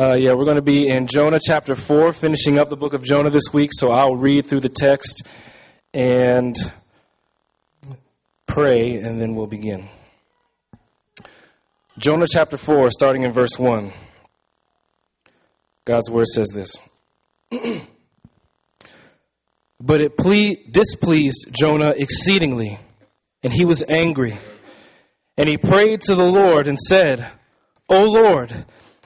Uh, yeah, we're going to be in Jonah chapter 4, finishing up the book of Jonah this week. So I'll read through the text and pray, and then we'll begin. Jonah chapter 4, starting in verse 1. God's word says this But it ple- displeased Jonah exceedingly, and he was angry. And he prayed to the Lord and said, O Lord,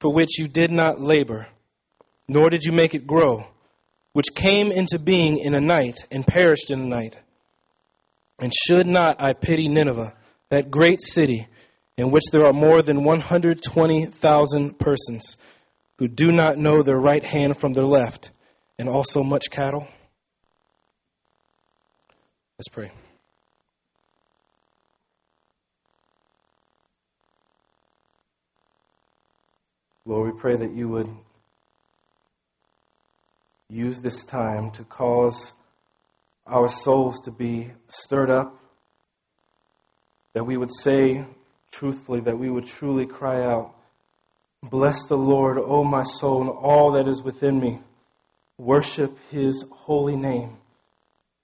for which you did not labor, nor did you make it grow, which came into being in a night and perished in a night. And should not I pity Nineveh, that great city, in which there are more than 120,000 persons who do not know their right hand from their left, and also much cattle? Let's pray. Lord, we pray that you would use this time to cause our souls to be stirred up, that we would say truthfully, that we would truly cry out, Bless the Lord, O my soul, and all that is within me. Worship his holy name.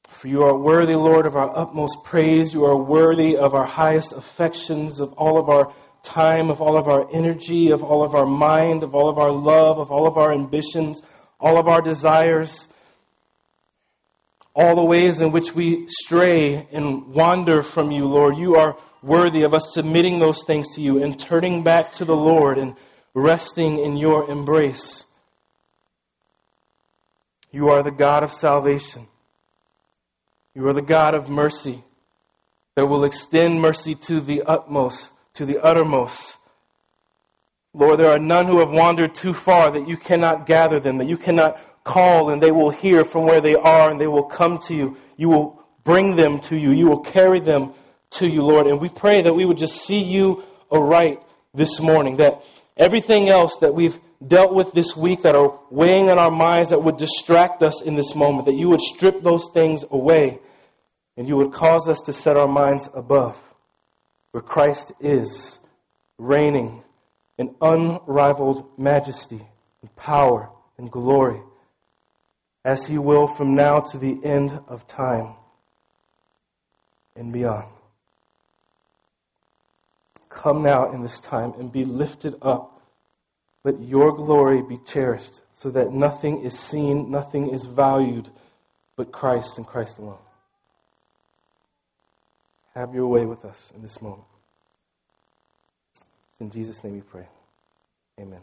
For you are worthy, Lord, of our utmost praise. You are worthy of our highest affections, of all of our time, of all of our energy, of all of our mind, of all of our love, of all of our ambitions, all of our desires, all the ways in which we stray and wander from you, Lord. You are worthy of us submitting those things to you and turning back to the Lord and resting in your embrace. You are the God of salvation. You are the God of mercy that will extend mercy to the utmost to the uttermost. Lord, there are none who have wandered too far that you cannot gather them, that you cannot call and they will hear from where they are and they will come to you. You will bring them to you. You will carry them to you, Lord. And we pray that we would just see you aright this morning, that everything else that we've dealt with this week that are weighing on our minds that would distract us in this moment, that you would strip those things away and you would cause us to set our minds above where Christ is reigning in unrivaled majesty and power and glory, as he will from now to the end of time and beyond. Come now in this time and be lifted up. Let your glory be cherished so that nothing is seen, nothing is valued but Christ and Christ alone. Have your way with us in this moment. It's in Jesus' name we pray. Amen.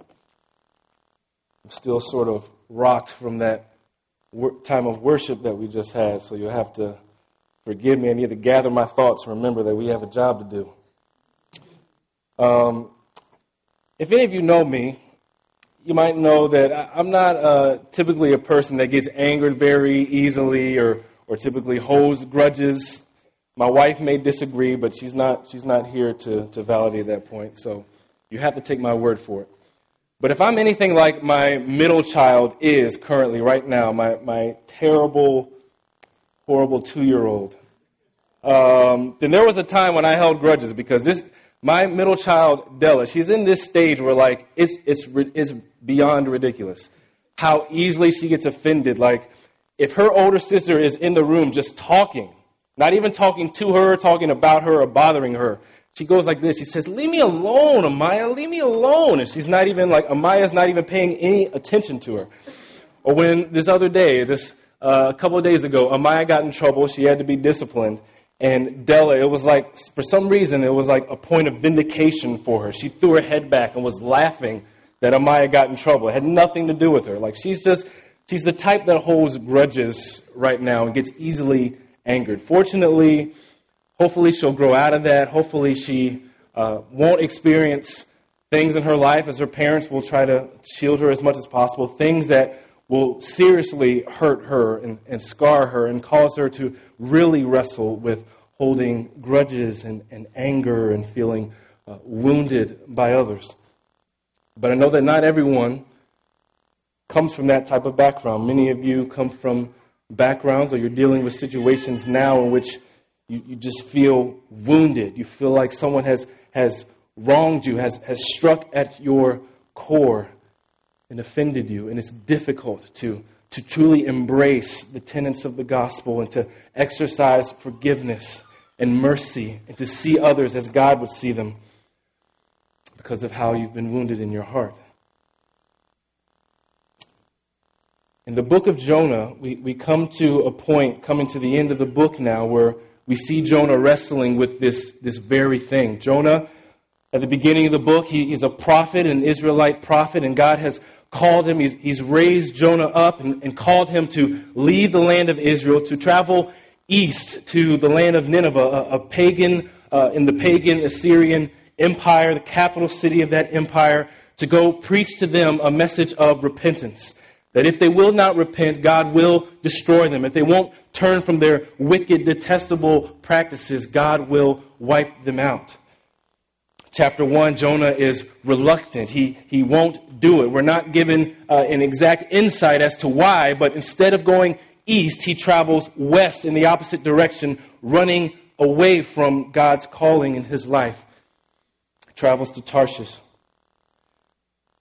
I'm still sort of rocked from that time of worship that we just had, so you'll have to forgive me. I need to gather my thoughts and remember that we have a job to do. Um, if any of you know me, you might know that I'm not uh, typically a person that gets angered very easily or, or typically holds grudges. My wife may disagree, but she's not, she's not here to, to validate that point. So you have to take my word for it. But if I'm anything like my middle child is currently, right now, my, my terrible, horrible two year old, um, then there was a time when I held grudges because this, my middle child, Della, she's in this stage where like it's, it's, it's beyond ridiculous. How easily she gets offended. Like if her older sister is in the room just talking, not even talking to her, talking about her or bothering her, she goes like this. She says, Leave me alone, Amaya, leave me alone. And she's not even like, Amaya's not even paying any attention to her. Or when this other day, just uh, a couple of days ago, Amaya got in trouble. She had to be disciplined. And Della, it was like, for some reason, it was like a point of vindication for her. She threw her head back and was laughing that Amaya got in trouble. It had nothing to do with her. Like, she's just, she's the type that holds grudges right now and gets easily angered. Fortunately, hopefully she'll grow out of that. Hopefully she uh, won't experience things in her life as her parents will try to shield her as much as possible, things that will seriously hurt her and, and scar her and cause her to really wrestle with holding grudges and, and anger and feeling uh, wounded by others. But I know that not everyone comes from that type of background. Many of you come from backgrounds or you're dealing with situations now in which you, you just feel wounded. You feel like someone has, has wronged you, has, has struck at your core and offended you. And it's difficult to, to truly embrace the tenets of the gospel and to exercise forgiveness and mercy and to see others as God would see them because of how you've been wounded in your heart. In the book of Jonah, we, we come to a point, coming to the end of the book now, where we see Jonah wrestling with this, this very thing. Jonah, at the beginning of the book, he is a prophet, an Israelite prophet, and God has called him, he's, he's raised Jonah up and, and called him to leave the land of Israel, to travel east to the land of Nineveh, a, a pagan, uh, in the pagan Assyrian empire, the capital city of that empire, to go preach to them a message of repentance. That if they will not repent, God will destroy them. If they won't turn from their wicked, detestable practices, God will wipe them out. Chapter 1, Jonah is reluctant. He, he won't do it. We're not given uh, an exact insight as to why, but instead of going east, he travels west in the opposite direction, running away from God's calling in his life. He travels to Tarshish.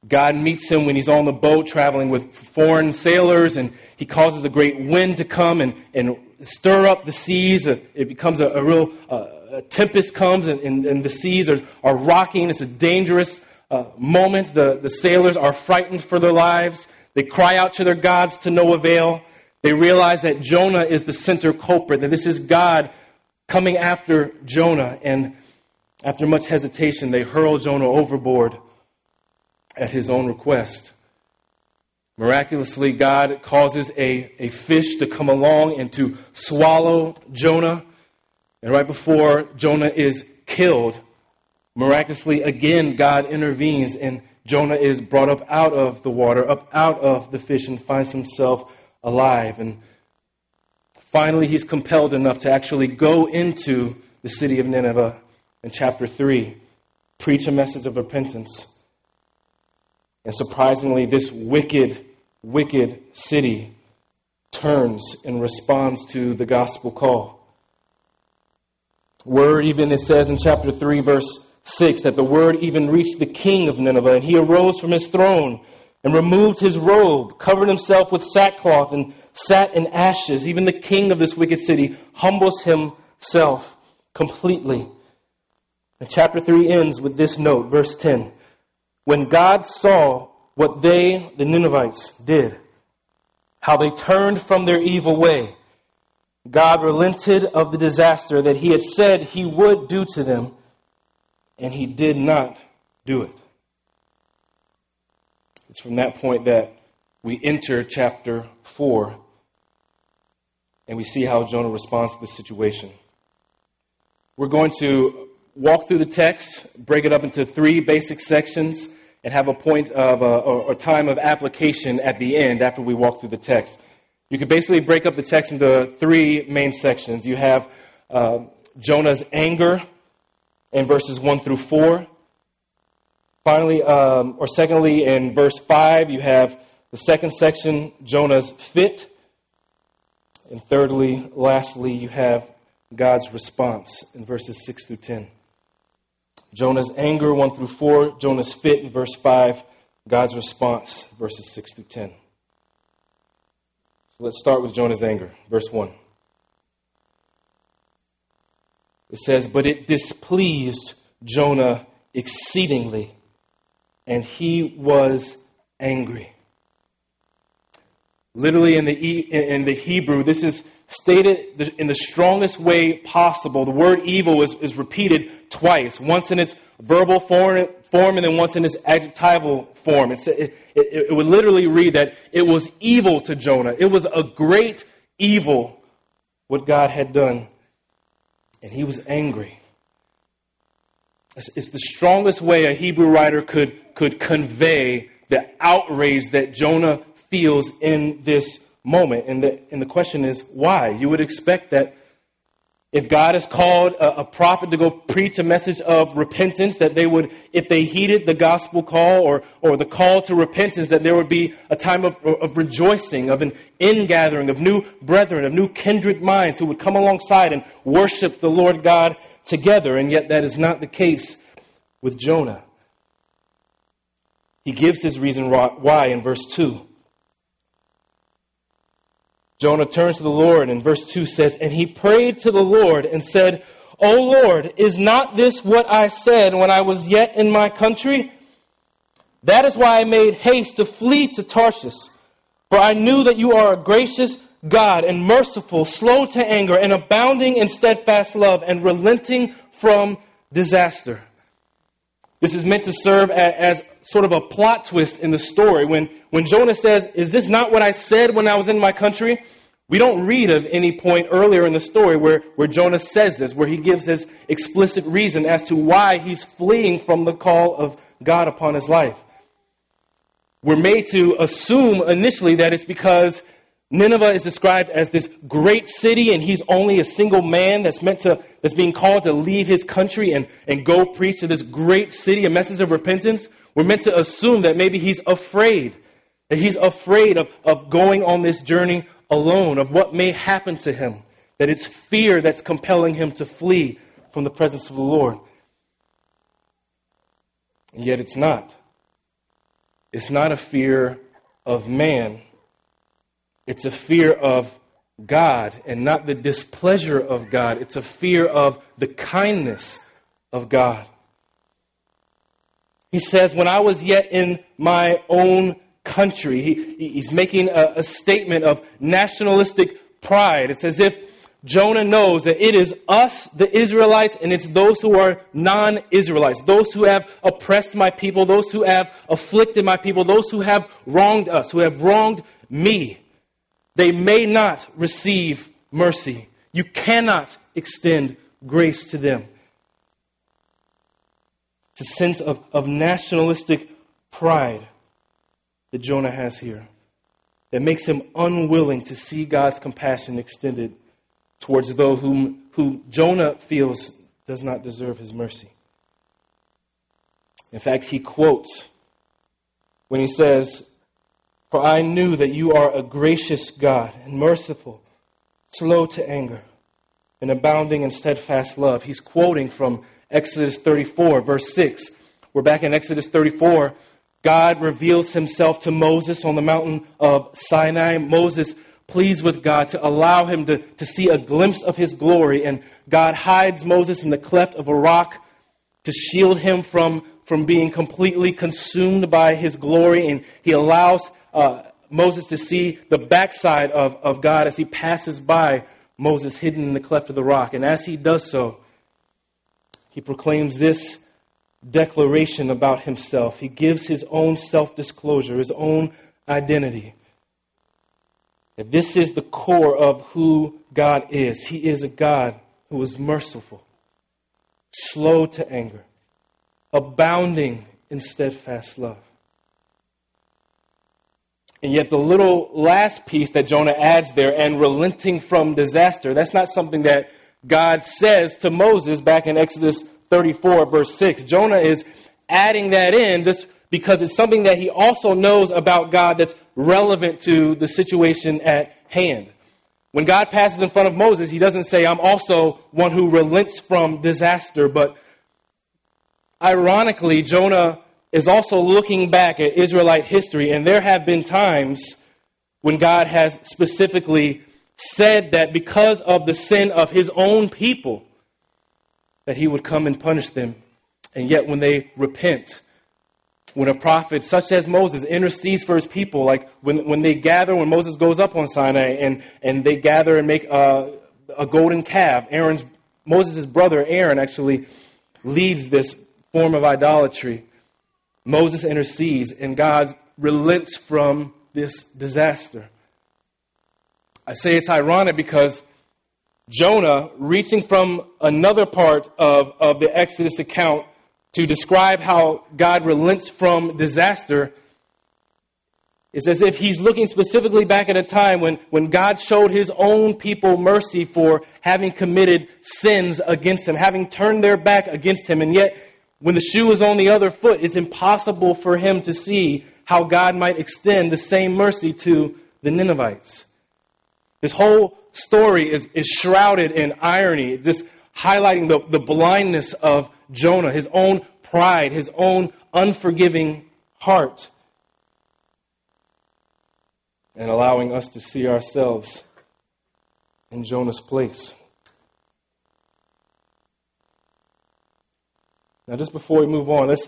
God meets him when he's on the boat traveling with foreign sailors, and he causes a great wind to come and, and stir up the seas. It becomes a, a real uh, a tempest comes, and, and, and, the seas are, are rocking. It's a dangerous uh, moment. The, the sailors are frightened for their lives. They cry out to their gods to no avail. They realize that Jonah is the center culprit, that this is God coming after Jonah. And after much hesitation, they hurl Jonah overboard at his own request. Miraculously, God causes a, a fish to come along and to swallow Jonah. And right before Jonah is killed, miraculously again, God intervenes and Jonah is brought up out of the water, up out of the fish, and finds himself alive. And finally, he's compelled enough to actually go into the city of Nineveh in chapter 3, preach a message of repentance. And surprisingly, this wicked, wicked city turns and responds to the gospel call. Word even, it says in chapter 3, verse 6, that the word even reached the king of Nineveh, and he arose from his throne and removed his robe, covered himself with sackcloth, and sat in ashes. Even the king of this wicked city humbles himself completely. And chapter 3 ends with this note, verse 10. When God saw what they, the Ninevites, did, how they turned from their evil way, God relented of the disaster that he had said he would do to them, and he did not do it. It's from that point that we enter chapter 4 and we see how Jonah responds to the situation. We're going to walk through the text, break it up into three basic sections, and have a point of a, uh, a time of application at the end after we walk through the text. You could basically break up the text into three main sections. You have uh, Jonah's anger in verses 1 through 4. Finally, um, or secondly, in verse 5, you have the second section, Jonah's fit. And thirdly, lastly, you have God's response in verses 6 through 10. Jonah's anger, 1 through 4. Jonah's fit in verse 5. God's response, verses 6 through 10. So let's start with Jonah's anger. Verse 1. It says, But it displeased Jonah exceedingly, and he was angry. Literally in the, in the Hebrew, this is stated in the strongest way possible. The word evil is, is repeated twice, once in its verbal form, form and then once in its adjectival form. It, it, it, would literally read that it was evil to Jonah. It was a great evil what God had done. And he was angry. It's, it's the strongest way a Hebrew writer could, could convey the outrage that Jonah feels in this moment. And the, and the question is, why? You would expect that if God has called a, a, prophet to go preach a message of repentance, that they would, if they heeded the gospel call or, or the call to repentance, that there would be a time of, of rejoicing, of an ingathering, of new brethren, of new kindred minds who would come alongside and worship the Lord God together. And yet that is not the case with Jonah. He gives his reason why in verse 2. Jonah turns to the Lord, and verse 2 says, And he prayed to the Lord and said, O Lord, is not this what I said when I was yet in my country? That is why I made haste to flee to Tarshish. For I knew that you are a gracious God and merciful, slow to anger, and abounding in steadfast love, and relenting from disaster. This is meant to serve as, sort of a plot twist in the story. When, when Jonah says, Is this not what I said when I was in my country? We don't read of any point earlier in the story where, where Jonah says this, where he gives his explicit reason as to why he's fleeing from the call of God upon his life. We're made to assume initially that it's because Nineveh is described as this great city and he's only a single man that's meant to, that's being called to leave his country and, and go preach to this great city a message of repentance. We're meant to assume that maybe he's afraid, that he's afraid of, of going on this journey alone, of what may happen to him, that it's fear that's compelling him to flee from the presence of the Lord. And yet it's not. It's not a fear of man it's a fear of God and not the displeasure of God. It's a fear of the kindness of God. He says, When I was yet in my own country, he, he's making a, a statement of nationalistic pride. It's as if Jonah knows that it is us, the Israelites, and it's those who are non Israelites, those who have oppressed my people, those who have afflicted my people, those who have wronged us, who have wronged me they may not receive mercy. You cannot extend grace to them. It's a sense of, of nationalistic pride that Jonah has here that makes him unwilling to see God's compassion extended towards those whom, who Jonah feels does not deserve his mercy. In fact, he quotes when he says, for I knew that you are a gracious God and merciful, slow to anger, and abounding in steadfast love. He's quoting from Exodus 34, verse 6. We're back in Exodus 34. God reveals himself to Moses on the mountain of Sinai. Moses pleads with God to allow him to, to see a glimpse of his glory. And God hides Moses in the cleft of a rock to shield him from, from being completely consumed by his glory. And he allows uh, Moses to see the backside of, of God as he passes by Moses hidden in the cleft of the rock. And as he does so, he proclaims this declaration about himself. He gives his own self disclosure, his own identity. That this is the core of who God is. He is a God who is merciful, slow to anger, abounding in steadfast love. And yet, the little last piece that Jonah adds there, and relenting from disaster, that's not something that God says to Moses back in Exodus 34, verse 6. Jonah is adding that in just because it's something that he also knows about God that's relevant to the situation at hand. When God passes in front of Moses, he doesn't say, I'm also one who relents from disaster, but ironically, Jonah is also looking back at Israelite history, and there have been times when God has specifically said that because of the sin of his own people, that he would come and punish them. And yet, when they repent, when a prophet such as Moses intercedes for his people, like when, when they gather, when Moses goes up on Sinai and, and they gather and make a, a golden calf, Aaron's, Moses' brother Aaron actually leads this form of idolatry. Moses intercedes and God relents from this disaster. I say it's ironic because Jonah, reaching from another part of, of the Exodus account, to describe how God relents from disaster is as if he's looking specifically back at a time when, when God showed his own people mercy for having committed sins against him, having turned their back against him. And yet, when the shoe is on the other foot, it's impossible for him to see how God might extend the same mercy to the Ninevites. This whole story is, is shrouded in irony, just highlighting the, the blindness of Jonah, his own pride, his own unforgiving heart, and allowing us to see ourselves in Jonah's place. Now, just before we move on, let's,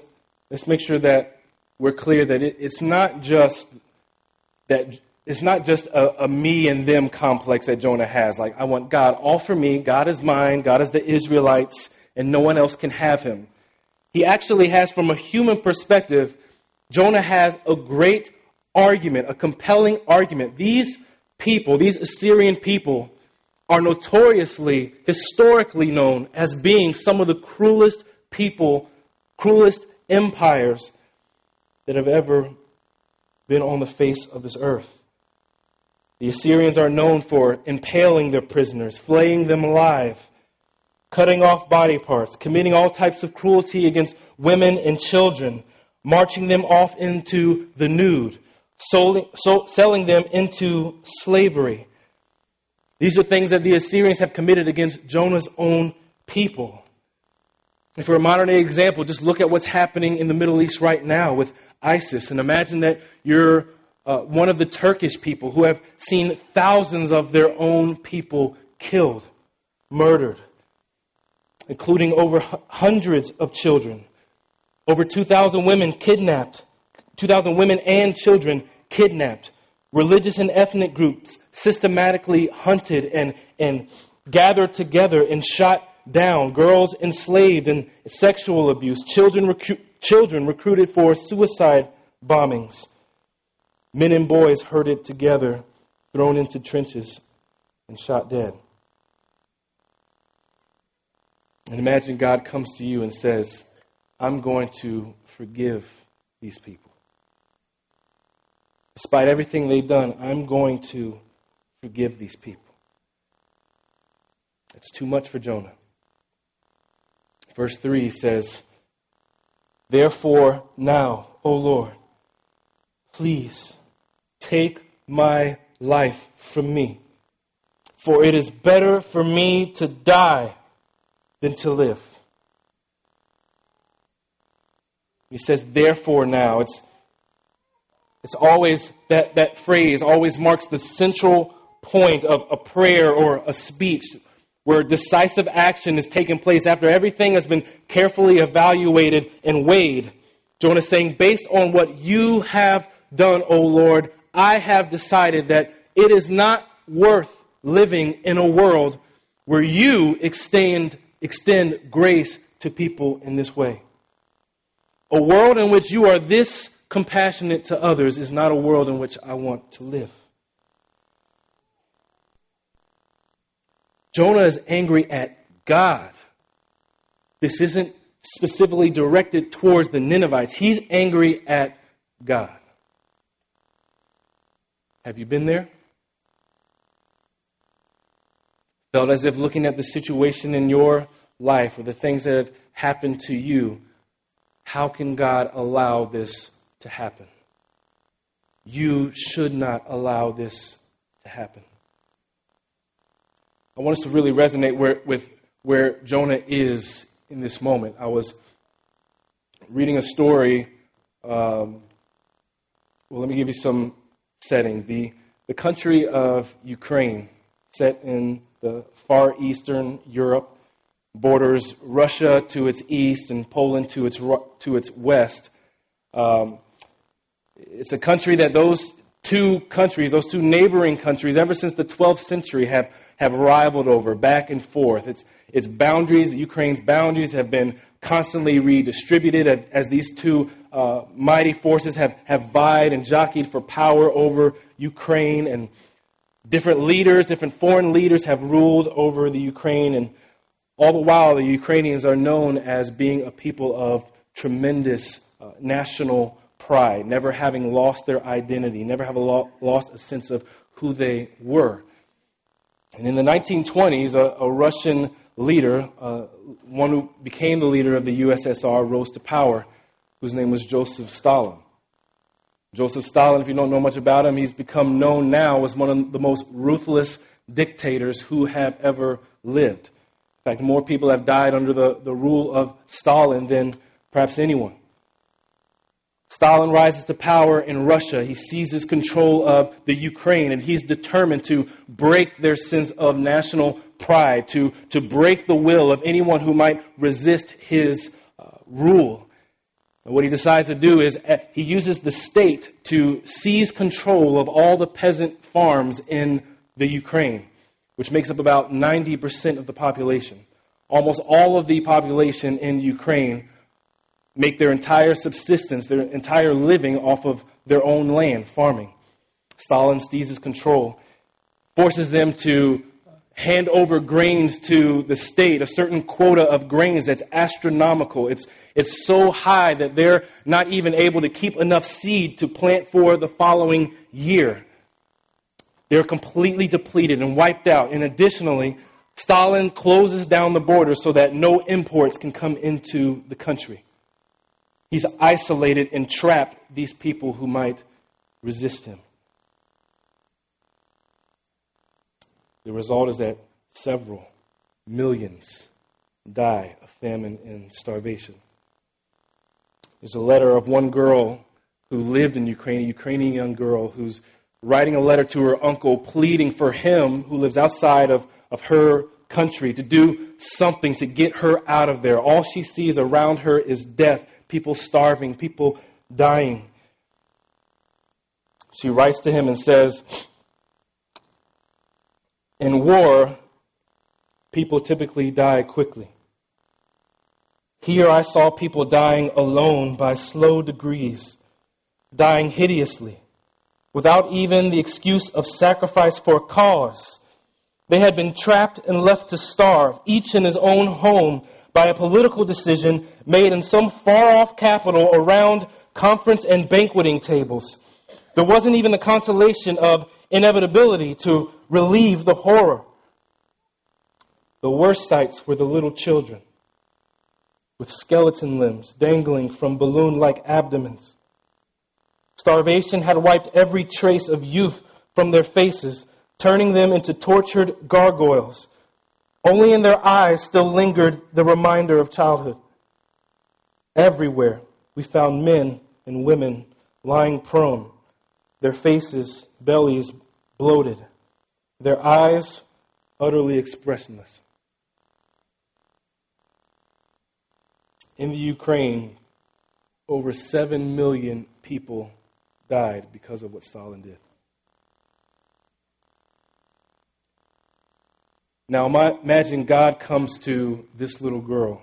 let's make sure that we're clear that it, it's not just that it's not just a, a, me and them complex that Jonah has. Like, I want God all for me. God is mine. God is the Israelites and no one else can have him. He actually has, from a human perspective, Jonah has a great argument, a compelling argument. These people, these Assyrian people, are notoriously, historically known as being some of the cruelest people, cruelest empires that have ever been on the face of this earth. The Assyrians are known for impaling their prisoners, flaying them alive, cutting off body parts, committing all types of cruelty against women and children, marching them off into the nude, selling them into slavery. These are things that the Assyrians have committed against Jonah's own people. And for a modern day example, just look at what's happening in the Middle East right now with ISIS. And imagine that you're uh, one of the Turkish people who have seen thousands of their own people killed, murdered including over hundreds of children. Over 2,000 women kidnapped, 2,000 women and children kidnapped. Religious and ethnic groups systematically hunted and, and gathered together and shot down. Girls enslaved and sexual abuse. Children, recu- children recruited for suicide bombings. Men and boys herded together, thrown into trenches, and shot dead. And imagine God comes to you and says, I'm going to forgive these people. Despite everything they've done, I'm going to forgive these people. It's too much for Jonah. Verse 3 says, Therefore, now, O Lord, please take my life from me, for it is better for me to die than to live. He says, therefore now. It's, it's always, that, that phrase always marks the central point of a prayer or a speech where decisive action is taking place after everything has been carefully evaluated and weighed. Jonah is saying, based on what you have done, O Lord, I have decided that it is not worth living in a world where you extend extend grace to people in this way. A world in which you are this compassionate to others is not a world in which I want to live. Jonah is angry at God. This isn't specifically directed towards the Ninevites. He's angry at God. Have you been there? felt as if looking at the situation in your life or the things that have happened to you, how can God allow this to happen? You should not allow this to happen. I want us to really resonate where, with where Jonah is in this moment. I was reading a story. Um, well, let me give you some setting. The, the country of Ukraine, set in the far eastern Europe, borders Russia to its east and Poland to its, to its west. Um, it's a country that those two countries, those two neighboring countries, ever since the 12th century, have, have rivaled over back and forth. It's, its boundaries, Ukraine's boundaries, have been constantly redistributed as, as these two uh, mighty forces have, have vied and jockeyed for power over Ukraine. And different leaders, different foreign leaders have ruled over the Ukraine. And all the while, the Ukrainians are known as being a people of tremendous uh, national pride, never having lost their identity, never having lo- lost a sense of who they were. And in the 1920s, a, a Russian leader, uh, one who became the leader of the USSR, rose to power, whose name was Joseph Stalin. Joseph Stalin, if you don't know much about him, he's become known now as one of the most ruthless dictators who have ever lived. In fact, more people have died under the, the rule of Stalin than perhaps anyone. Stalin rises to power in Russia. He seizes control of the Ukraine, and he's determined to break their sense of national pride, to, to break the will of anyone who might resist his uh, rule. And what he decides to do is uh, he uses the state to seize control of all the peasant farms in the Ukraine, which makes up about 90% of the population. Almost all of the population in Ukraine make their entire subsistence, their entire living off of their own land, farming. Stalin seizes control, forces them to hand over grains to the state, a certain quota of grains that's astronomical. It's, it's so high that they're not even able to keep enough seed to plant for the following year. They're completely depleted and wiped out. And additionally, Stalin closes down the border so that no imports can come into the country. He's isolated and trapped these people who might resist him. The result is that several millions die of famine and starvation. There's a letter of one girl who lived in Ukraine, a Ukrainian young girl who's writing a letter to her uncle pleading for him, who lives outside of, of her country, to do something to get her out of there. All she sees around her is death people starving, people dying. She writes to him and says, In war, people typically die quickly. Here I saw people dying alone by slow degrees, dying hideously, without even the excuse of sacrifice for a cause. They had been trapped and left to starve, each in his own home, by a political decision made in some far off capital around conference and banqueting tables. There wasn't even the consolation of inevitability to relieve the horror. The worst sights were the little children with skeleton limbs dangling from balloon like abdomens. Starvation had wiped every trace of youth from their faces, turning them into tortured gargoyles only in their eyes still lingered the reminder of childhood. Everywhere we found men and women lying prone, their faces, bellies bloated, their eyes utterly expressionless. In the Ukraine, over 7 million people died because of what Stalin did. Now imagine God comes to this little girl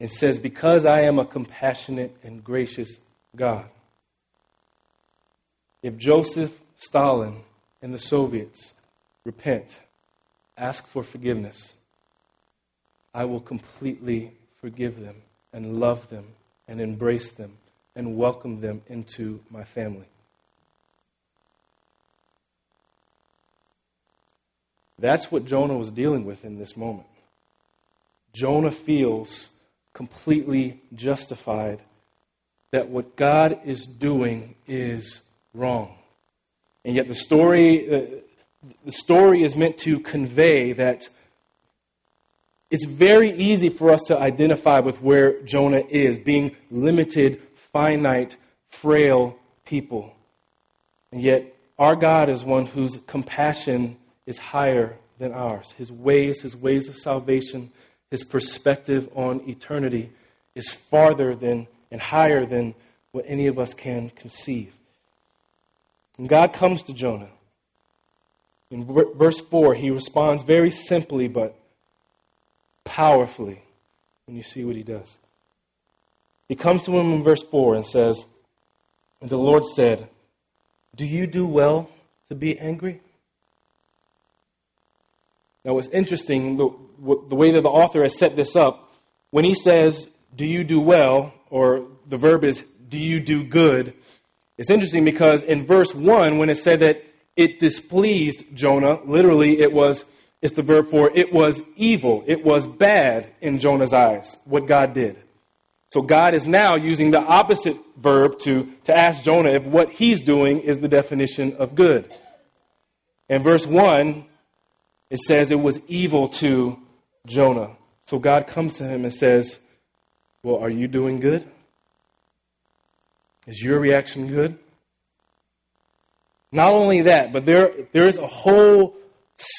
and says, Because I am a compassionate and gracious God, if Joseph Stalin and the Soviets repent, ask for forgiveness, I will completely forgive them and love them and embrace them and welcome them into my family. That's what Jonah was dealing with in this moment. Jonah feels completely justified that what God is doing is wrong. And yet the story, uh, the story is meant to convey that it's very easy for us to identify with where Jonah is, being limited, finite, frail people. And yet our God is one whose compassion is higher than ours. His ways, his ways of salvation, his perspective on eternity is farther than and higher than what any of us can conceive. And God comes to Jonah. In verse 4, he responds very simply but powerfully when you see what he does. He comes to him in verse 4 and says, And the Lord said, Do you do well to be angry? Now, what's interesting, the, the way that the author has set this up, when he says, Do you do well, or the verb is, Do you do good? It's interesting because in verse 1, when it said that it displeased Jonah, literally it was, it's the verb for it was evil. It was bad in Jonah's eyes, what God did. So God is now using the opposite verb to, to ask Jonah if what he's doing is the definition of good. In verse 1, it says it was evil to Jonah. So God comes to him and says, Well, are you doing good? Is your reaction good? Not only that, but there, there is a whole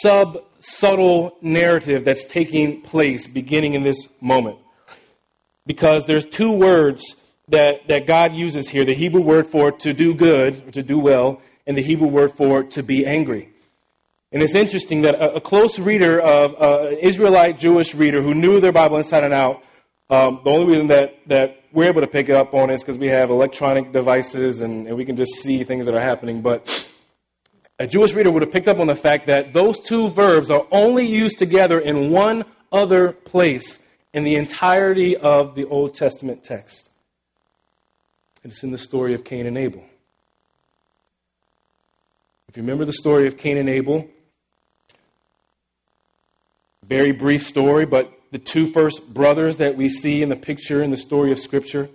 sub subtle narrative that's taking place beginning in this moment. Because there's two words that, that God uses here the Hebrew word for to do good, or to do well, and the Hebrew word for to be angry. And it's interesting that a, a close reader of uh, an Israelite Jewish reader who knew their Bible inside and out, um, the only reason that, that we're able to pick up on it is because we have electronic devices and, and we can just see things that are happening. But a Jewish reader would have picked up on the fact that those two verbs are only used together in one other place in the entirety of the Old Testament text. And it's in the story of Cain and Abel. If you remember the story of Cain and Abel, very brief story, but the two first brothers that we see in the picture in the story of Scripture,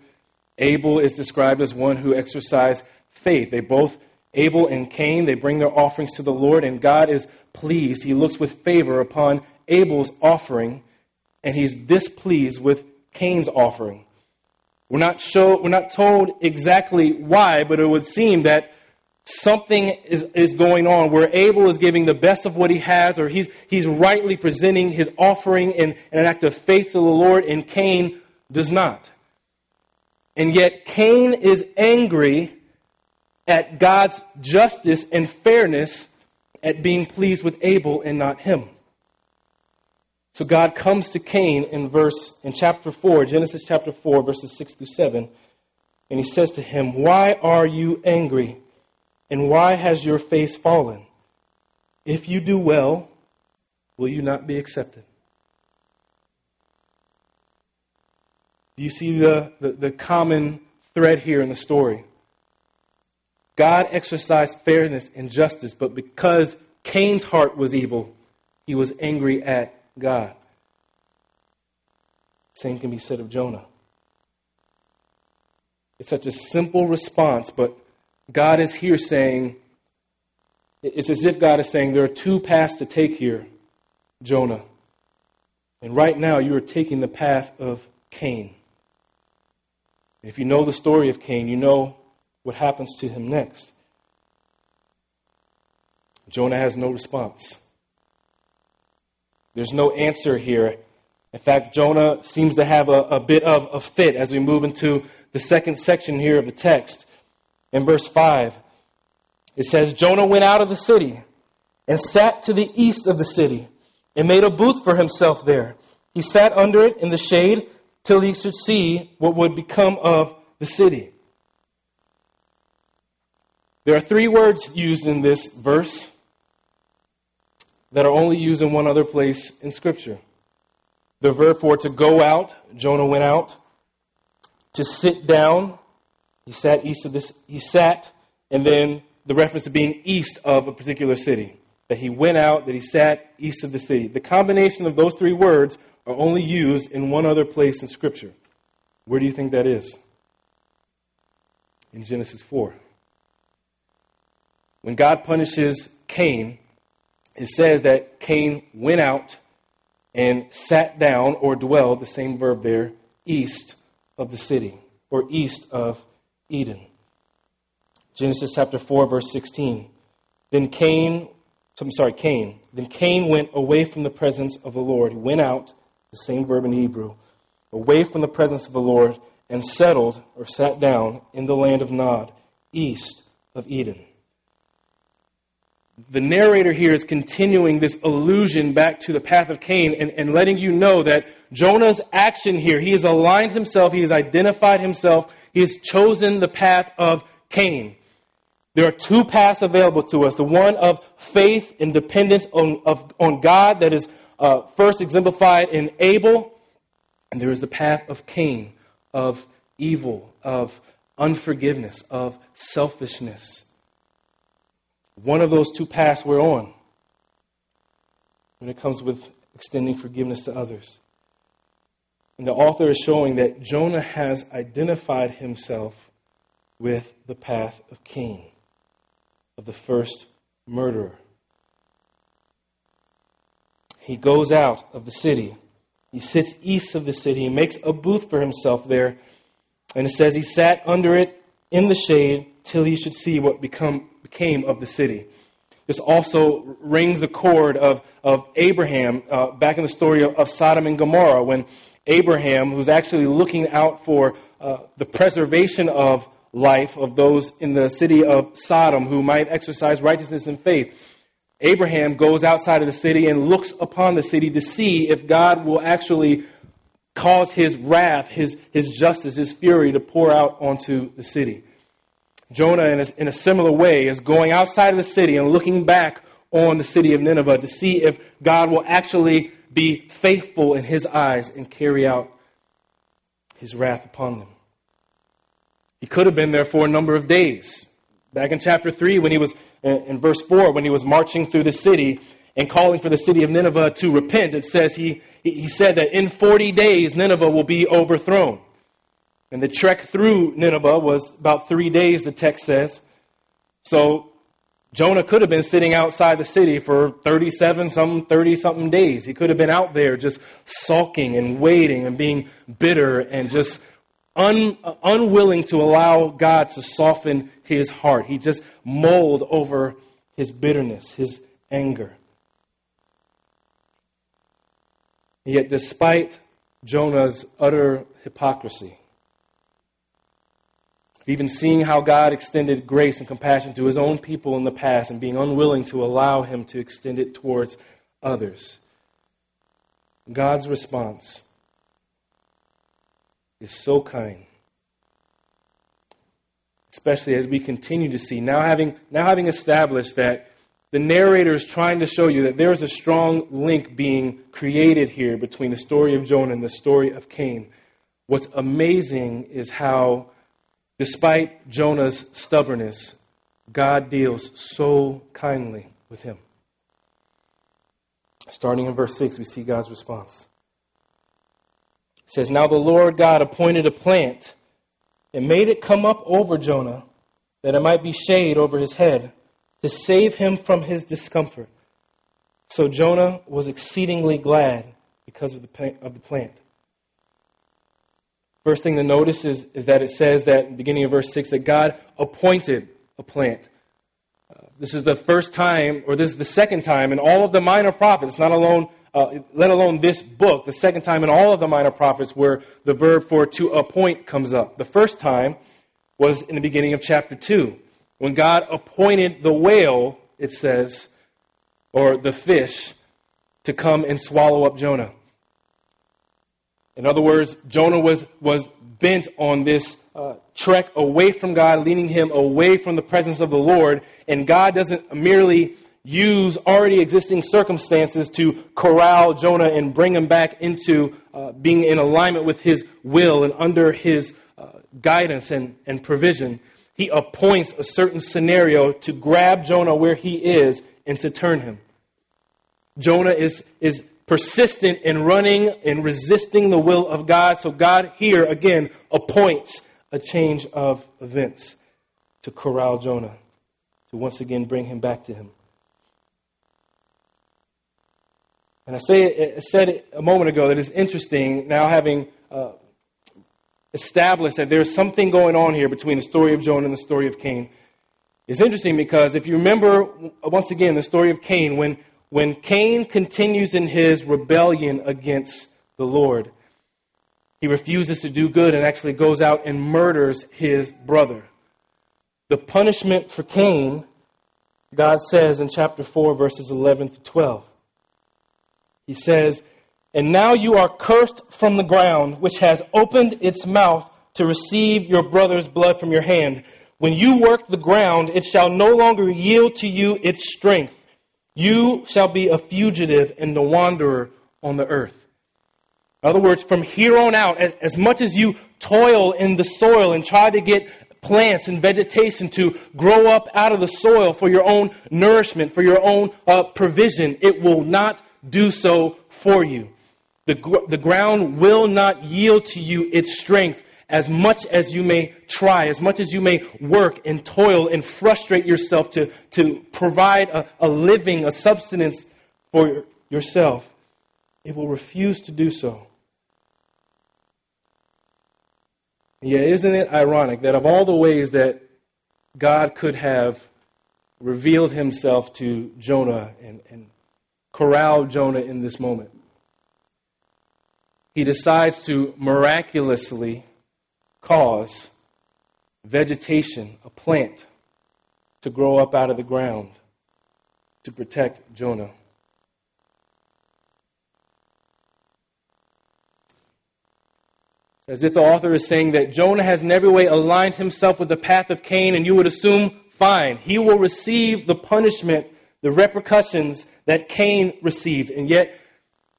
Abel is described as one who exercised faith. They both Abel and Cain, they bring their offerings to the Lord, and God is pleased. He looks with favor upon Abel's offering, and he's displeased with Cain's offering. We're not, show, we're not told exactly why, but it would seem that something is, is going on where Abel is giving the best of what he has, or he's, he's rightly presenting his offering in, in an act of faith to the Lord, and Cain does not. And yet, Cain is angry at God's justice and fairness at being pleased with Abel and not him. So God comes to Cain in verse in chapter 4, Genesis chapter 4 verses 6 through 7, and he says to him, "Why are you angry? And why has your face fallen? If you do well, will you not be accepted?" Do you see the, the, the common thread here in the story? God exercised fairness and justice, but because Cain's heart was evil, he was angry at God. Same can be said of Jonah. It's such a simple response, but God is here saying, it's as if God is saying, there are two paths to take here, Jonah. And right now, you are taking the path of Cain. If you know the story of Cain, you know what happens to him next. Jonah has no response. There's no answer here. In fact, Jonah seems to have a, a bit of a fit as we move into the second section here of the text. In verse 5, it says, Jonah went out of the city and sat to the east of the city and made a booth for himself there. He sat under it in the shade till he should see what would become of the city. There are three words used in this verse that are only used in one other place in Scripture. The verb for to go out, Jonah went out. To sit down, he sat east of this, he sat, and then the reference to being east of a particular city. that he went out, that he sat east of the city. The combination of those three words are only used in one other place in Scripture. Where do you think that is? In Genesis 4. When God punishes Cain, it says that Cain went out and sat down or dwelled, the same verb there, east of the city or east of Eden. Genesis chapter 4, verse 16. Then Cain, I'm sorry, Cain. Then Cain went away from the presence of the Lord. He went out, the same verb in Hebrew, away from the presence of the Lord and settled or sat down in the land of Nod, east of Eden. The narrator here is continuing this allusion back to the path of Cain and, and letting you know that Jonah's action here, he has aligned himself, he has identified himself, he has chosen the path of Cain. There are two paths available to us the one of faith and dependence on, of, on God, that is uh, first exemplified in Abel, and there is the path of Cain, of evil, of unforgiveness, of selfishness. One of those two paths we're on when it comes with extending forgiveness to others. And the author is showing that Jonah has identified himself with the path of Cain, of the first murderer. He goes out of the city. He sits east of the city. He makes a booth for himself there. And it says he sat under it in the shade till he should see what become, became of the city. This also rings a chord of, of Abraham uh, back in the story of, of Sodom and Gomorrah when Abraham, who's actually looking out for uh, the preservation of life of those in the city of Sodom who might exercise righteousness and faith. Abraham goes outside of the city and looks upon the city to see if God will actually cause his wrath, his, his justice, his fury to pour out onto the city. Jonah, in a, in a similar way, is going outside of the city and looking back on the city of Nineveh to see if God will actually be faithful in his eyes and carry out his wrath upon them. He could have been there for a number of days. Back in chapter 3, when he was, uh, in verse 4, when he was marching through the city and calling for the city of Nineveh to repent, it says he, he said that in 40 days Nineveh will be overthrown. And the trek through Nineveh was about three days, the text says. So Jonah could have been sitting outside the city for 37, some 30 something days. He could have been out there just sulking and waiting and being bitter and just un, unwilling to allow God to soften his heart. He just mulled over his bitterness, his anger. Yet, despite Jonah's utter hypocrisy, even seeing how God extended grace and compassion to his own people in the past and being unwilling to allow him to extend it towards others. God's response is so kind. Especially as we continue to see, now having, now having established that the narrator is trying to show you that there is a strong link being created here between the story of Jonah and the story of Cain. What's amazing is how Despite Jonah's stubbornness, God deals so kindly with him. Starting in verse 6, we see God's response. It says, Now the Lord God appointed a plant and made it come up over Jonah, that it might be shade over his head, to save him from his discomfort. So Jonah was exceedingly glad because of the, of the plant. First thing to notice is, is that it says that in the beginning of verse 6 that God appointed a plant. Uh, this is the first time, or this is the second time in all of the minor prophets, not alone, uh, let alone this book, the second time in all of the minor prophets where the verb for to appoint comes up. The first time was in the beginning of chapter 2. When God appointed the whale, it says, or the fish, to come and swallow up Jonah. In other words, Jonah was, was bent on this uh, trek away from God, leading him away from the presence of the Lord. And God doesn't merely use already existing circumstances to corral Jonah and bring him back into uh, being in alignment with his will and under his uh, guidance and, and provision. He appoints a certain scenario to grab Jonah where he is and to turn him. Jonah is, is persistent in running and resisting the will of God. So God here again appoints a change of events to corral Jonah, to once again bring him back to him. And I say I said it a moment ago that it's interesting now having uh, established that there's something going on here between the story of Jonah and the story of Cain. It's interesting because if you remember once again the story of Cain, when when Cain continues in his rebellion against the Lord, he refuses to do good and actually goes out and murders his brother. The punishment for Cain, God says in chapter 4, verses 11 to 12. He says, And now you are cursed from the ground, which has opened its mouth to receive your brother's blood from your hand. When you work the ground, it shall no longer yield to you its strength. You shall be a fugitive and a wanderer on the earth. In other words, from here on out, as much as you toil in the soil and try to get plants and vegetation to grow up out of the soil for your own nourishment, for your own uh, provision, it will not do so for you. The, the ground will not yield to you its strength as much as you may try, as much as you may work and toil and frustrate yourself to, to provide a, a living, a subsistence for yourself, it will refuse to do so. Yeah, isn't it ironic that of all the ways that God could have revealed himself to Jonah and, and corralled Jonah in this moment, he decides to miraculously cause vegetation, a plant, to grow up out of the ground to protect Jonah. As if the author is saying that Jonah has in every way aligned himself with the path of Cain, and you would assume, fine, he will receive the punishment, the repercussions that Cain received. And yet,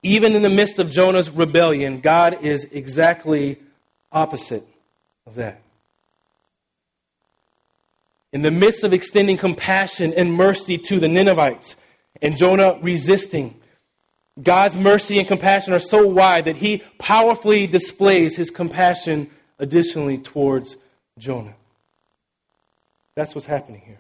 even in the midst of Jonah's rebellion, God is exactly opposite of that. In the midst of extending compassion and mercy to the Ninevites and Jonah resisting, God's mercy and compassion are so wide that he powerfully displays his compassion additionally towards Jonah. That's what's happening here.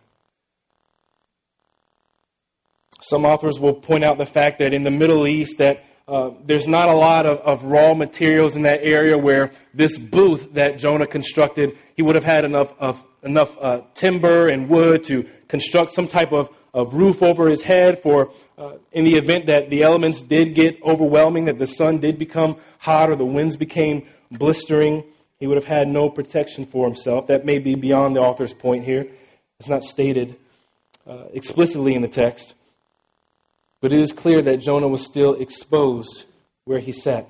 Some authors will point out the fact that in the Middle East that uh, there's not a lot of, of, raw materials in that area where this booth that Jonah constructed, he would have had enough of enough uh, timber and wood to construct some type of, of roof over his head for uh, in the event that the elements did get overwhelming, that the sun did become hot or the winds became blistering. He would have had no protection for himself. That may be beyond the author's point here. It's not stated uh, explicitly in the text. But it is clear that Jonah was still exposed where he sat.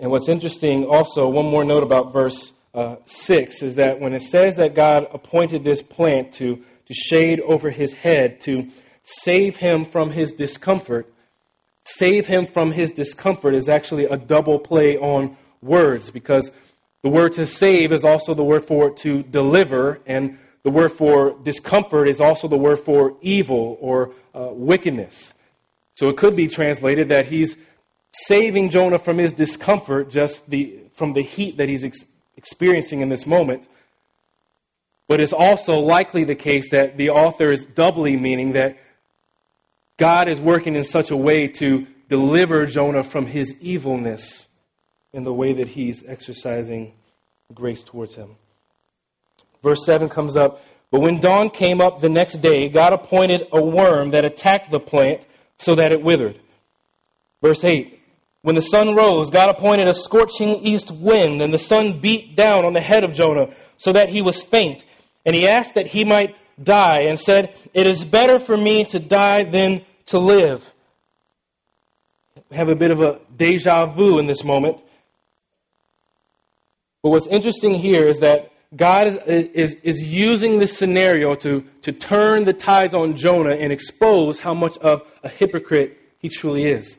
And what's interesting also, one more note about verse uh, 6 is that when it says that God appointed this plant to, to shade over his head, to save him from his discomfort, save him from his discomfort is actually a double play on words because the word to save is also the word for to deliver, and the word for discomfort is also the word for evil or uh, wickedness. So it could be translated that he's saving Jonah from his discomfort, just the, from the heat that he's ex- experiencing in this moment. But it's also likely the case that the author is doubly meaning that God is working in such a way to deliver Jonah from his evilness in the way that he's exercising grace towards him. Verse 7 comes up. But when dawn came up the next day, God appointed a worm that attacked the plant so that it withered. Verse 8. When the sun rose, God appointed a scorching east wind, and the sun beat down on the head of Jonah so that he was faint. And he asked that he might die, and said, It is better for me to die than to live. We have a bit of a deja vu in this moment. But what's interesting here is that God is, is, is using this scenario to, to turn the tides on Jonah and expose how much of a hypocrite he truly is.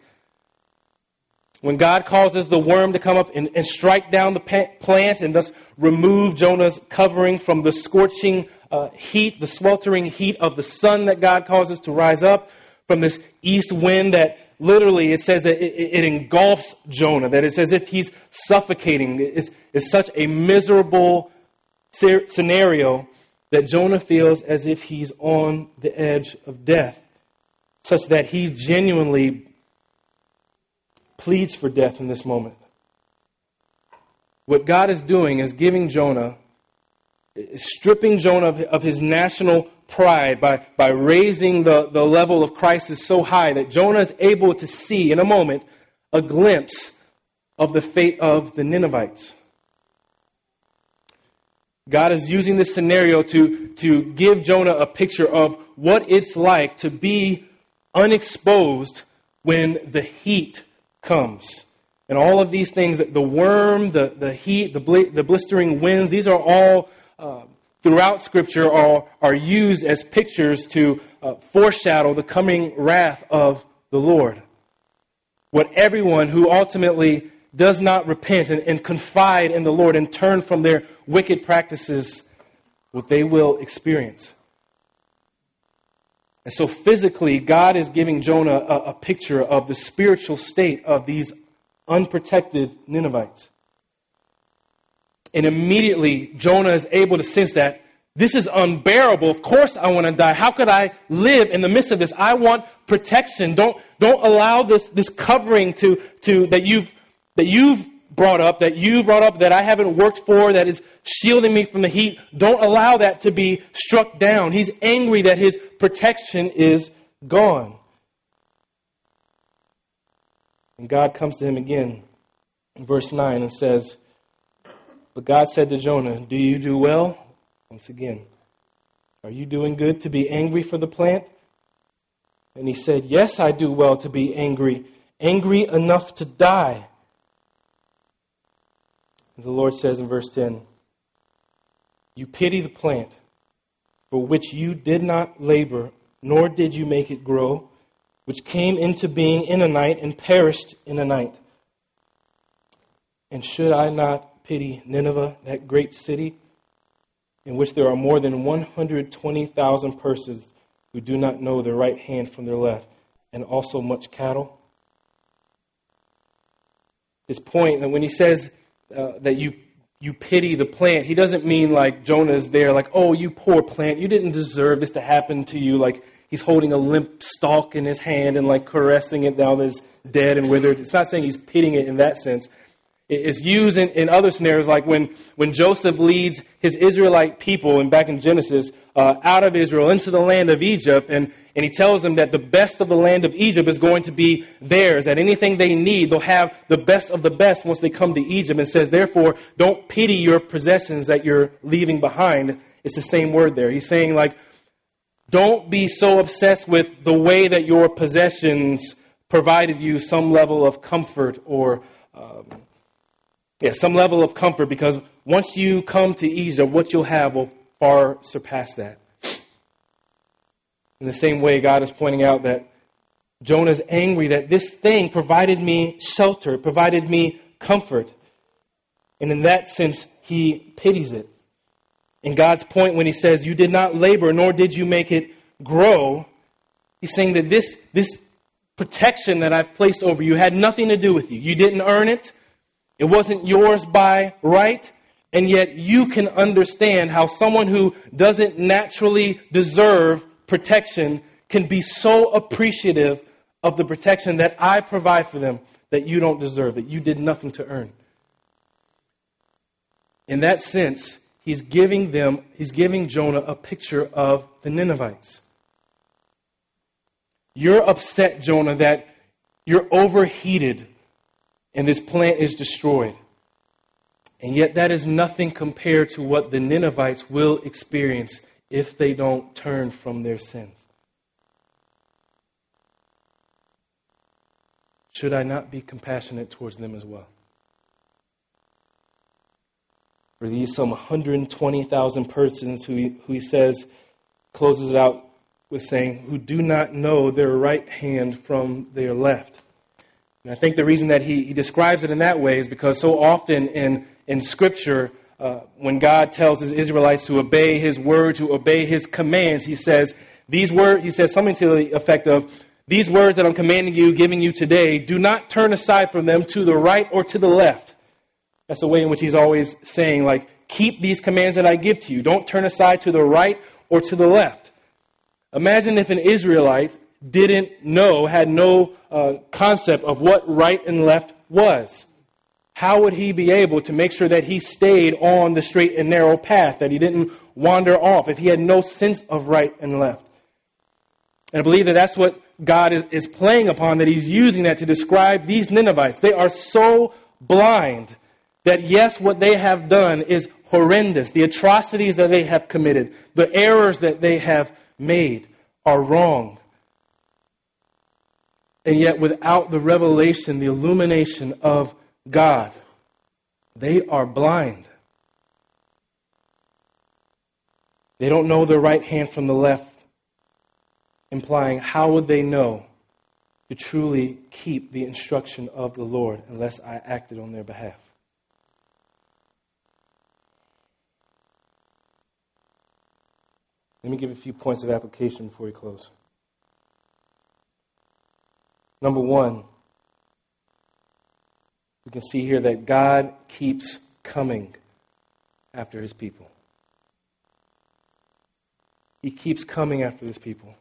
When God causes the worm to come up and, and strike down the plant and thus remove Jonah's covering from the scorching uh, heat, the sweltering heat of the sun that God causes to rise up, from this east wind that literally it says that it, it engulfs Jonah, that it's as if he's suffocating. It's, it's such a miserable scenario that Jonah feels as if he's on the edge of death, such that he genuinely pleads for death in this moment. What God is doing is giving Jonah, stripping Jonah of, his national pride by, by raising the, the level of crisis so high that Jonah is able to see in a moment a glimpse of the fate of the Ninevites. God is using this scenario to, to give Jonah a picture of what it's like to be unexposed when the heat comes. And all of these things, the worm, the, the heat, the, bl- the blistering winds, these are all uh, throughout Scripture are, are used as pictures to uh, foreshadow the coming wrath of the Lord. What everyone who ultimately does not repent and, and confide in the Lord and turn from their wicked practices, what they will experience. And so, physically, God is giving Jonah a, a picture of the spiritual state of these unprotected Ninevites. And immediately, Jonah is able to sense that this is unbearable. Of course I want to die. How could I live in the midst of this? I want protection. Don't, don't allow this, this covering to, to, that you've, that you've brought up, that you brought up, that I haven't worked for, that is shielding me from the heat. Don't allow that to be struck down. He's angry that his protection is gone. And God comes to him again in verse 9 and says, But God said to Jonah, Do you do well? Once again, Are you doing good to be angry for the plant? And he said, Yes, I do well to be angry, angry enough to die. And the Lord says in verse 10, You pity the plant for which you did not labor, nor did you make it grow which came into being in a night and perished in a night. And should I not pity Nineveh, that great city, in which there are more than 120,000 persons who do not know their right hand from their left, and also much cattle? His point that when he says uh, that you you pity the plant, he doesn't mean like Jonah is there, like, oh, you poor plant, you didn't deserve this to happen to you. Like, he's holding a limp stalk in his hand and like caressing it now that it's dead and withered. It's not saying he's pitying it in that sense. It's used in, in other scenarios, like when, when Joseph leads his Israelite people, and back in Genesis, uh, out of Israel into the land of Egypt, and, and he tells them that the best of the land of Egypt is going to be theirs, that anything they need, they'll have the best of the best once they come to Egypt, and says, therefore, don't pity your possessions that you're leaving behind. It's the same word there. He's saying, like, don't be so obsessed with the way that your possessions provided you some level of comfort or um, yeah, some level of comfort because once you come to Egypt, what you'll have will far surpass that. In the same way, God is pointing out that Jonah is angry that this thing provided me shelter, provided me comfort. And in that sense, he pities it. And God's point when he says, You did not labor, nor did you make it grow, he's saying that this, this protection that I've placed over you had nothing to do with you. You didn't earn it, it wasn't yours by right, and yet you can understand how someone who doesn't naturally deserve protection can be so appreciative of the protection that I provide for them that you don't deserve, that you did nothing to earn. In that sense, he's giving them, he's giving Jonah a picture of the Ninevites. You're upset, Jonah, that you're overheated and this plant is destroyed. And yet, that is nothing compared to what the Ninevites will experience if they don't turn from their sins. Should I not be compassionate towards them as well? for these some 120,000 persons who he, who he says, closes it out with saying, who do not know their right hand from their left. And I think the reason that he, he describes it in that way is because so often in, in Scripture, uh, when God tells his Israelites to obey his word, to obey his commands, he says, these words, he says something to the effect of, these words that I'm commanding you, giving you today, do not turn aside from them to the right or to the left. That's the way in which he's always saying, like, keep these commands that I give to you. Don't turn aside to the right or to the left. Imagine if an Israelite didn't know, had no uh, concept of what right and left was. How would he be able to make sure that he stayed on the straight and narrow path, that he didn't wander off, if he had no sense of right and left? And I believe that that's what God is, is playing upon, that He's using that to describe these Ninevites. They are so blind that, yes, what they have done is horrendous. The atrocities that they have committed, the errors that they have made are wrong. And yet, without the revelation, the illumination of God, they are blind. They don't know the right hand from the left implying how would they know to truly keep the instruction of the Lord unless I acted on their behalf? Let me give a few points of application before we close. Number one, we can see here that God keeps coming after his people. He keeps coming after his people.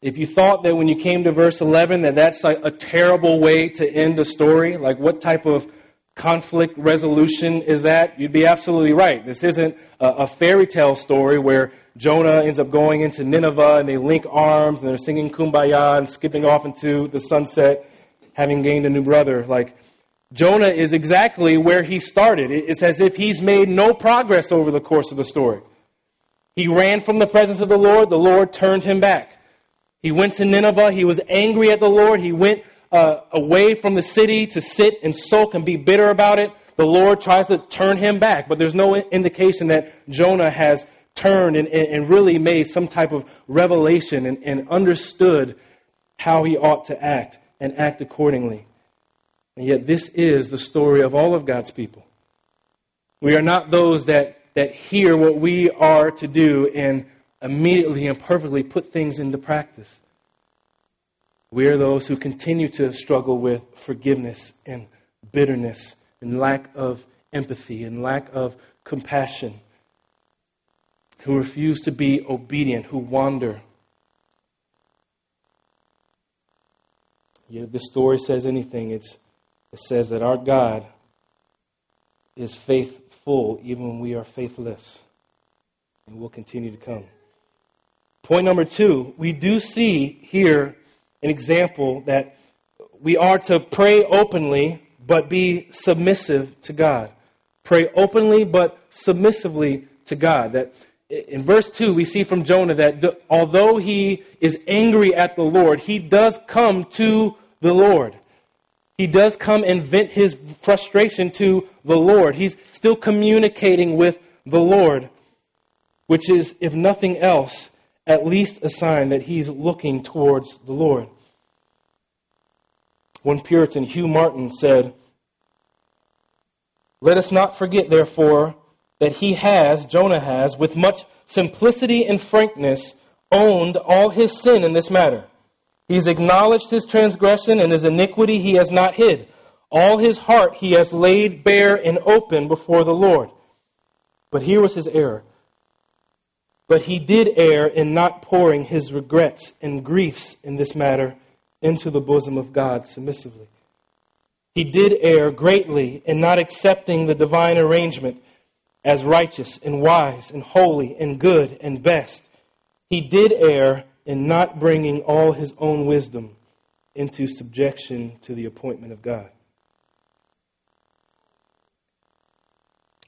If you thought that when you came to verse 11 that that's like a terrible way to end a story, like what type of conflict resolution is that? You'd be absolutely right. This isn't a, a fairy tale story where Jonah ends up going into Nineveh and they link arms and they're singing kumbaya and skipping off into the sunset, having gained a new brother. Like, Jonah is exactly where he started. It's as if he's made no progress over the course of the story. He ran from the presence of the Lord, the Lord turned him back. He went to Nineveh. He was angry at the Lord. He went uh, away from the city to sit and sulk and be bitter about it. The Lord tries to turn him back, but there's no indication that Jonah has turned and, and really made some type of revelation and, and understood how he ought to act and act accordingly. And yet, this is the story of all of God's people. We are not those that, that hear what we are to do and immediately and perfectly put things into practice. We are those who continue to struggle with forgiveness and bitterness and lack of empathy and lack of compassion, who refuse to be obedient, who wander. Yet, if this story says anything, it says that our God is faithful even when we are faithless and will continue to come. Point number two, we do see here an example that we are to pray openly but be submissive to God. Pray openly but submissively to God. That in verse 2, we see from Jonah that the, although he is angry at the Lord, he does come to the Lord. He does come and vent his frustration to the Lord. He's still communicating with the Lord, which is, if nothing else, at least a sign that he's looking towards the Lord. One Puritan, Hugh Martin, said, Let us not forget, therefore, that he has, Jonah has, with much simplicity and frankness, owned all his sin in this matter. He's acknowledged his transgression and his iniquity he has not hid. All his heart he has laid bare and open before the Lord. But here was his error. But he did err in not pouring his regrets and griefs in this matter into the bosom of God submissively. He did err greatly in not accepting the divine arrangement as righteous and wise and holy and good and best. He did err in not bringing all his own wisdom into subjection to the appointment of God.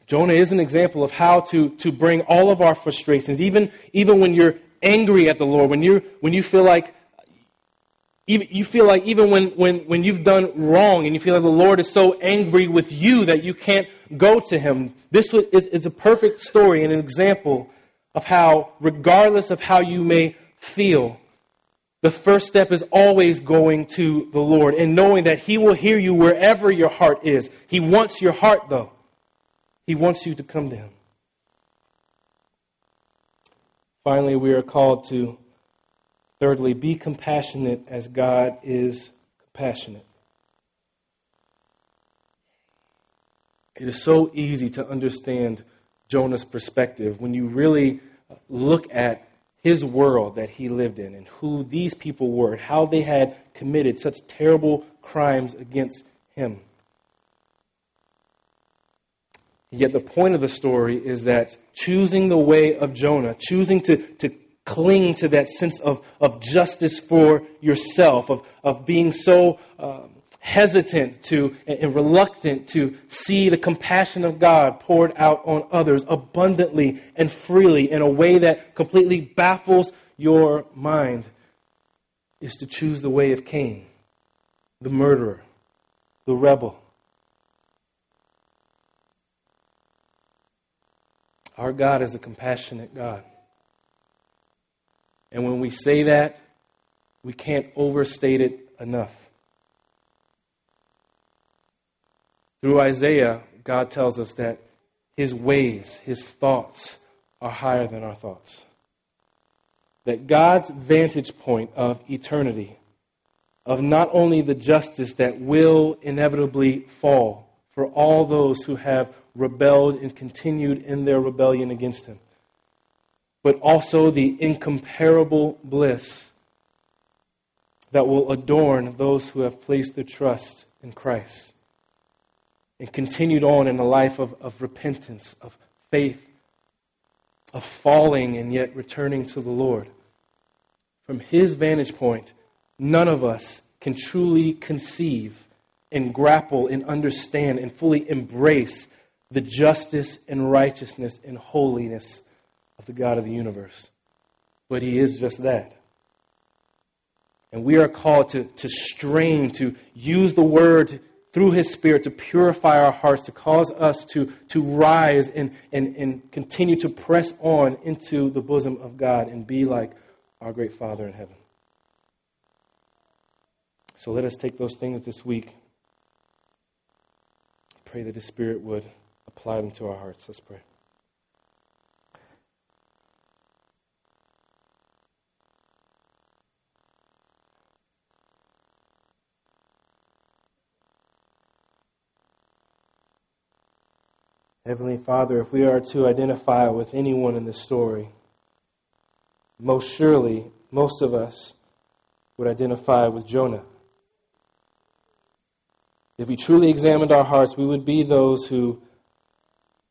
Jonah is an example of how to, to bring all of our frustrations, even, even when you're angry at the Lord, when, you when you feel like even, you feel like even when, when, when you've done wrong and you feel like the Lord is so angry with you that you can't go to Him, this is, is a perfect story and an example of how, regardless of how you may feel, the first step is always going to the Lord and knowing that He will hear you wherever your heart is. He wants your heart, though. He wants you to come to Him. Finally, we are called to, thirdly, be compassionate as God is compassionate. It is so easy to understand Jonah's perspective when you really look at his world that he lived in and who these people were and how they had committed such terrible crimes against him. Yet the point of the story is that choosing the way of Jonah, choosing to, to cling to that sense of, of justice for yourself, of, of being so um, hesitant to and reluctant to see the compassion of God poured out on others abundantly and freely in a way that completely baffles your mind is to choose the way of Cain, the murderer, the rebel. Our God is a compassionate God. And when we say that, we can't overstate it enough. Through Isaiah, God tells us that his ways, his thoughts are higher than our thoughts. That God's vantage point of eternity, of not only the justice that will inevitably fall for all those who have rebelled and continued in their rebellion against him, but also the incomparable bliss that will adorn those who have placed their trust in Christ and continued on in a life of, of repentance, of faith, of falling and yet returning to the Lord. From his vantage point, none of us can truly conceive and grapple and understand and fully embrace the justice and righteousness and holiness of the God of the universe. But He is just that. And we are called to, to strain, to use the Word through His Spirit to purify our hearts, to cause us to, to rise and, and, and continue to press on into the bosom of God and be like our great Father in heaven. So let us take those things this week. Pray that His Spirit would apply them to our hearts. Let's pray. Heavenly Father, if we are to identify with anyone in this story, most surely most of us would identify with Jonah. If we truly examined our hearts, we would be those who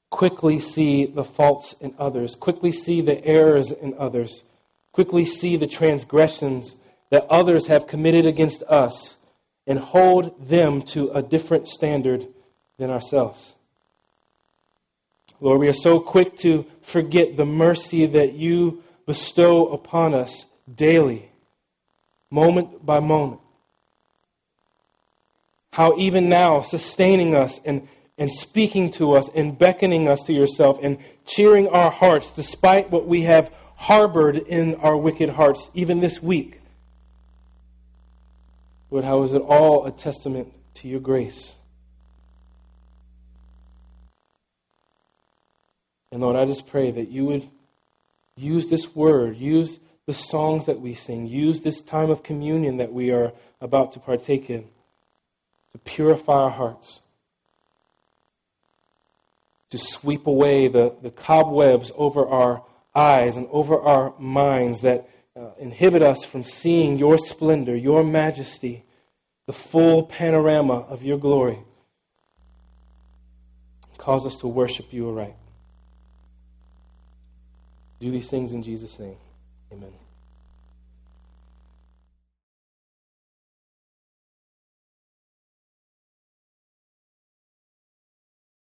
quickly see the faults in others, quickly see the errors in others, quickly see the transgressions that others have committed against us, and hold them to a different standard than ourselves. Lord, we are so quick to forget the mercy that you bestow upon us daily, moment by moment. How even now, sustaining us and, and speaking to us and beckoning us to yourself and cheering our hearts despite what we have harbored in our wicked hearts, even this week. Lord, how is it all a testament to your grace? And Lord, I just pray that you would use this word, use the songs that we sing, use this time of communion that we are about to partake in to purify our hearts, to sweep away the, the cobwebs over our eyes and over our minds that uh, inhibit us from seeing your splendor, your majesty, the full panorama of your glory. Cause us to worship you aright. Do these things in Jesus' name. Amen.